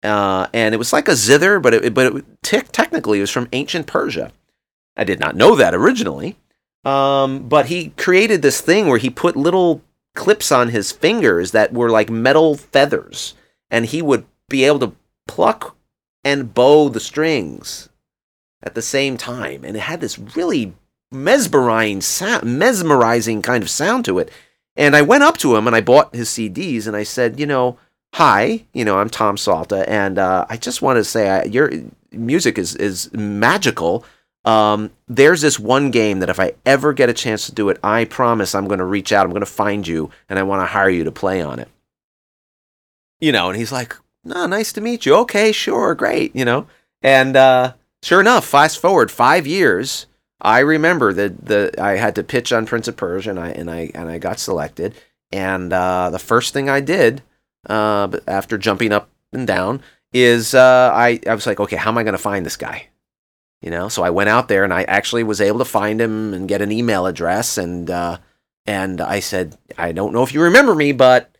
Uh, and it was like a zither, but it, but it, te- technically it was from ancient Persia. I did not know that originally. Um, but he created this thing where he put little clips on his fingers that were like metal feathers, and he would be able to pluck and bow the strings at the same time, and it had this really mesmerizing sound, mesmerizing kind of sound to it. And I went up to him and I bought his CDs, and I said, you know, hi, you know, I'm Tom Salta, and uh, I just want to say I, your music is is magical. Um, there's this one game that if I ever get a chance to do it, I promise I'm going to reach out. I'm going to find you, and I want to hire you to play on it. You know, and he's like, "No, nice to meet you. Okay, sure, great." You know, and uh, sure enough, fast forward five years, I remember that the I had to pitch on Prince of Persia, and I and I and I got selected. And uh, the first thing I did uh, after jumping up and down is uh, I I was like, okay, how am I going to find this guy? You know, so I went out there and I actually was able to find him and get an email address and uh, and I said, I don't know if you remember me, but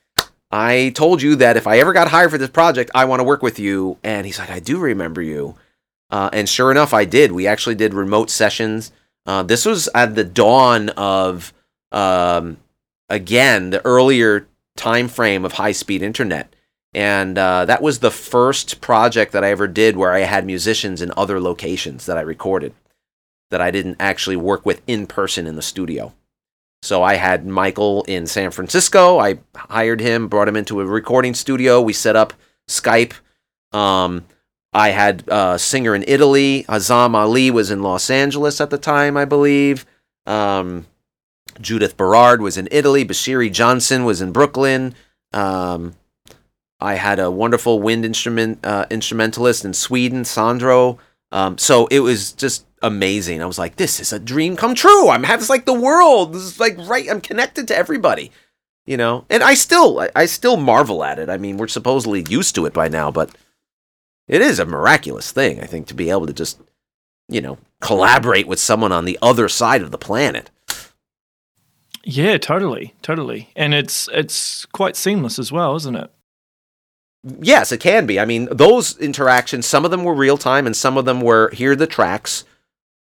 I told you that if I ever got hired for this project, I want to work with you. And he's like, I do remember you. Uh, and sure enough, I did. We actually did remote sessions. Uh, this was at the dawn of, um, again, the earlier time frame of high speed internet. And uh, that was the first project that I ever did where I had musicians in other locations that I recorded that I didn't actually work with in person in the studio. So I had Michael in San Francisco. I hired him, brought him into a recording studio. We set up Skype. Um, I had a singer in Italy. Azam Ali was in Los Angeles at the time, I believe. Um, Judith Berard was in Italy. Bashiri Johnson was in Brooklyn. Um, I had a wonderful wind instrument uh, instrumentalist in Sweden, Sandro. Um, so it was just amazing. I was like, this is a dream come true. I'm having like the world. This is like right. I'm connected to everybody, you know. And I still, I, I still marvel at it. I mean, we're supposedly used to it by now, but it is a miraculous thing. I think to be able to just, you know, collaborate with someone on the other side of the planet. Yeah, totally, totally, and it's it's quite seamless as well, isn't it? Yes, it can be. I mean, those interactions, some of them were real time, and some of them were here the tracks,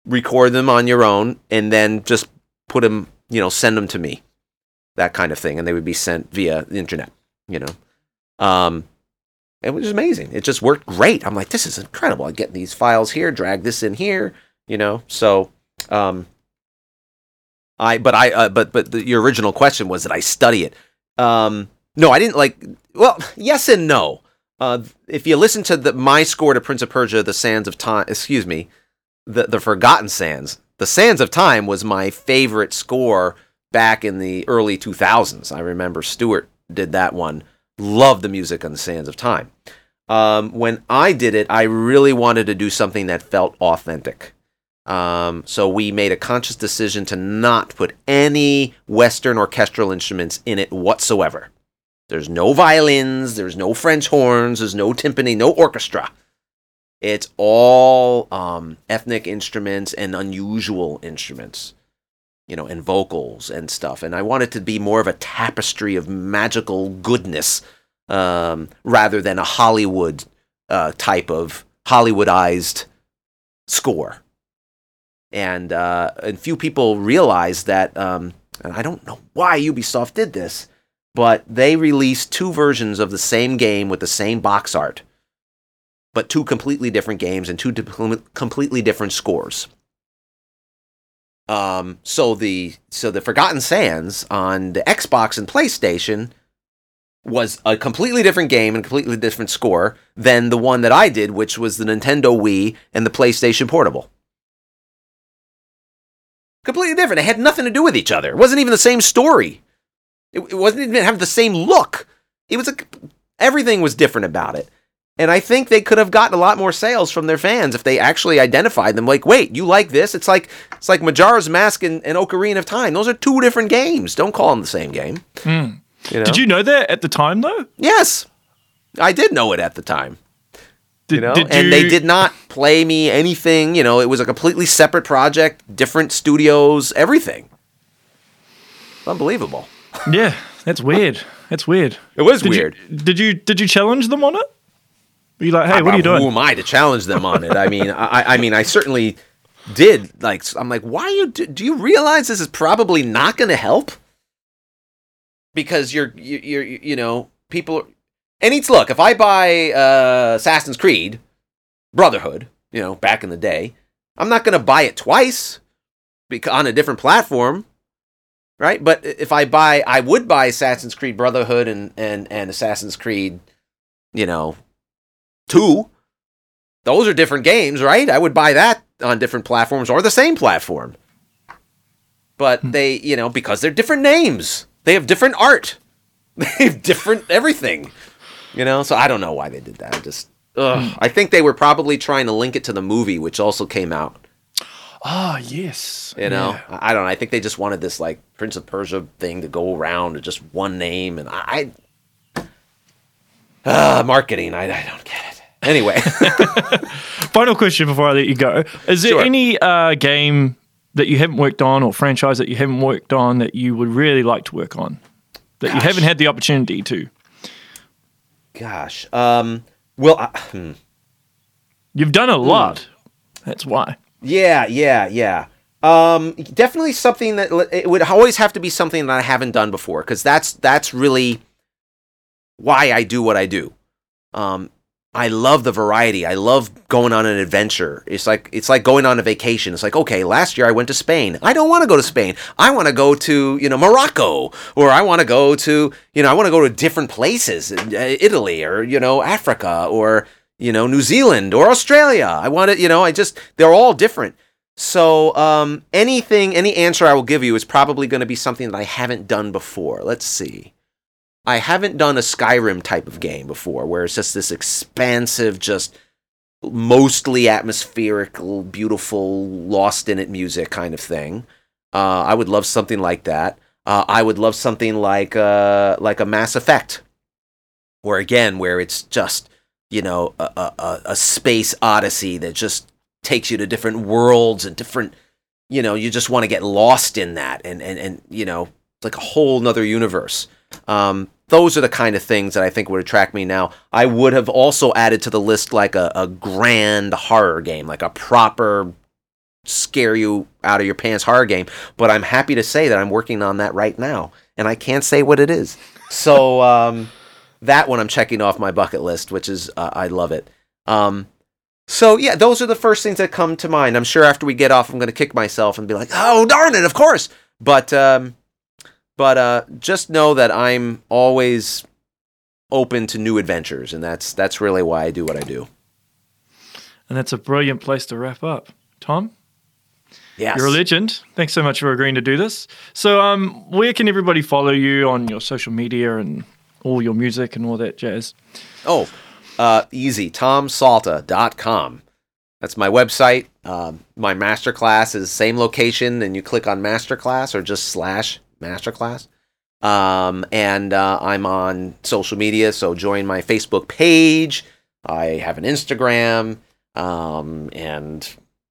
record them on your own, and then just put them, you know, send them to me, that kind of thing, and they would be sent via the internet. You know, um, it was amazing. It just worked great. I'm like, this is incredible. I get these files here, drag this in here. You know, so um, I but I uh, but but the, your original question was that I study it. Um, no, I didn't like. Well, yes and no. Uh, if you listen to the my score to Prince of Persia, The Sands of Time, excuse me, the the Forgotten Sands, The Sands of Time was my favorite score back in the early 2000s. I remember Stuart did that one. Loved the music on The Sands of Time. Um, when I did it, I really wanted to do something that felt authentic. Um, so we made a conscious decision to not put any Western orchestral instruments in it whatsoever. There's no violins, there's no French horns, there's no timpani, no orchestra. It's all um, ethnic instruments and unusual instruments, you know, and vocals and stuff. And I want it to be more of a tapestry of magical goodness um, rather than a Hollywood uh, type of Hollywoodized score and uh, and few people realize that. Um, and I don't know why Ubisoft did this, but they released two versions of the same game with the same box art, but two completely different games and two di- completely different scores. Um, so the so the Forgotten Sands on the Xbox and PlayStation was a completely different game and completely different score than the one that I did, which was the Nintendo Wii and the PlayStation Portable completely different. It had nothing to do with each other. It wasn't even the same story. It, it wasn't even have the same look. It was a, everything was different about it. And I think they could have gotten a lot more sales from their fans if they actually identified them. Like, wait, you like this? It's like it's like Majora's Mask and, and Ocarina of Time. Those are two different games. Don't call them the same game. Mm. You know? Did you know that at the time, though? Yes, I did know it at the time. Did, you know, did and you... they did not play me anything. You know, it was a completely separate project, different studios, everything. Unbelievable. Yeah, that's weird. That's weird. It was did weird. You, did you did you challenge them on it? Were you like, hey, I, what are you uh, doing? Who am I to challenge them on it? I mean, I, I mean, I certainly did. Like, I'm like, why you? Do, do you realize this is probably not going to help? because you're you- you're you know people and it's look if I buy uh, Assassin's Creed Brotherhood, you know, back in the day, I'm not gonna buy it twice because on a different platform, right? But if I buy, I would buy Assassin's Creed Brotherhood and and and Assassin's Creed, you know, two. Those are different games, right? I would buy that on different platforms or the same platform. But they, you know, because they're different names, they have different art, they have different everything, you know. So I don't know why they did that. I just, ugh. I think they were probably trying to link it to the movie, which also came out. Oh, yes. You know, Yeah. I I don't know. I think they just wanted this like Prince of Persia thing to go around to just one name, and I, I uh, marketing. I, I don't get it. Anyway, Final question before I let you go. Is there Sure. any uh, game that you haven't worked on or franchise that you haven't worked on that you would really like to work on that you haven't had the opportunity to? Gosh. Um. Well, I, hmm. You've done a lot. That's why. yeah, yeah, yeah. Um. Definitely something that it would always have to be something that I haven't done before, because that's that's really why I do what I do. Um. I love the variety. I love going on an adventure. It's like it's like going on a vacation. It's like, okay, last year I went to Spain. I don't want to go to Spain. I want to go to, you know, Morocco or I want to go to, you know, I want to go to different places, uh, Italy or, you know, Africa or, you know, New Zealand or Australia. I want to, you know, I just they're all different. So, um anything any answer I will give you is probably going to be something that I haven't done before. Let's see. I haven't done a Skyrim type of game before, where it's just this expansive, just mostly atmospherical, beautiful, lost in it music kind of thing. Uh, I would love something like that. Uh, I would love something like uh, like a Mass Effect, where again, where it's just you know a, a, a- space odyssey that just takes you to different worlds and different you know you just want to get lost in that and and and you know it's like a whole nother universe um, those are the kind of things that I think would attract me now. I would have also added to the list like a, a grand horror game, like a proper scare you out of your pants horror game. But I'm happy to say that I'm working on that right now, and I can't say what it is. So um, that one I'm checking off my bucket list, which is uh, I love it. Um, so yeah, those are the first things that come to mind. I'm sure after we get off, I'm going to kick myself and be like, "Oh darn it, of course!" But um, but uh, just know that I'm always open to new adventures, and that's that's really why I do what I do. And that's a brilliant place to wrap up. Tom, Yes. you're a legend. Thanks so much for agreeing to do this. So, um, where can everybody follow you on your social media and all your music and all that jazz? Oh, uh, easy. TomSalta.com. That's my website. Um, my masterclass is same location, and you click on masterclass or just slash masterclass. Um, and uh, I'm on social media, so join my Facebook page. I have an Instagram, um, and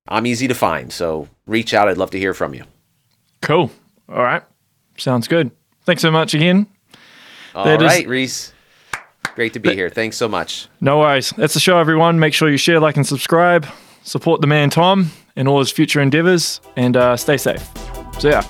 I'm easy to find. So reach out. I'd love to hear from you. Cool. All right. Sounds good. Thanks so much again. All That is- right, Reese. Great to be here. Thanks so much. No worries. That's the show, everyone. Make sure you share, like, and subscribe. Support the man Tom and all his future endeavors, and uh, stay safe. See ya.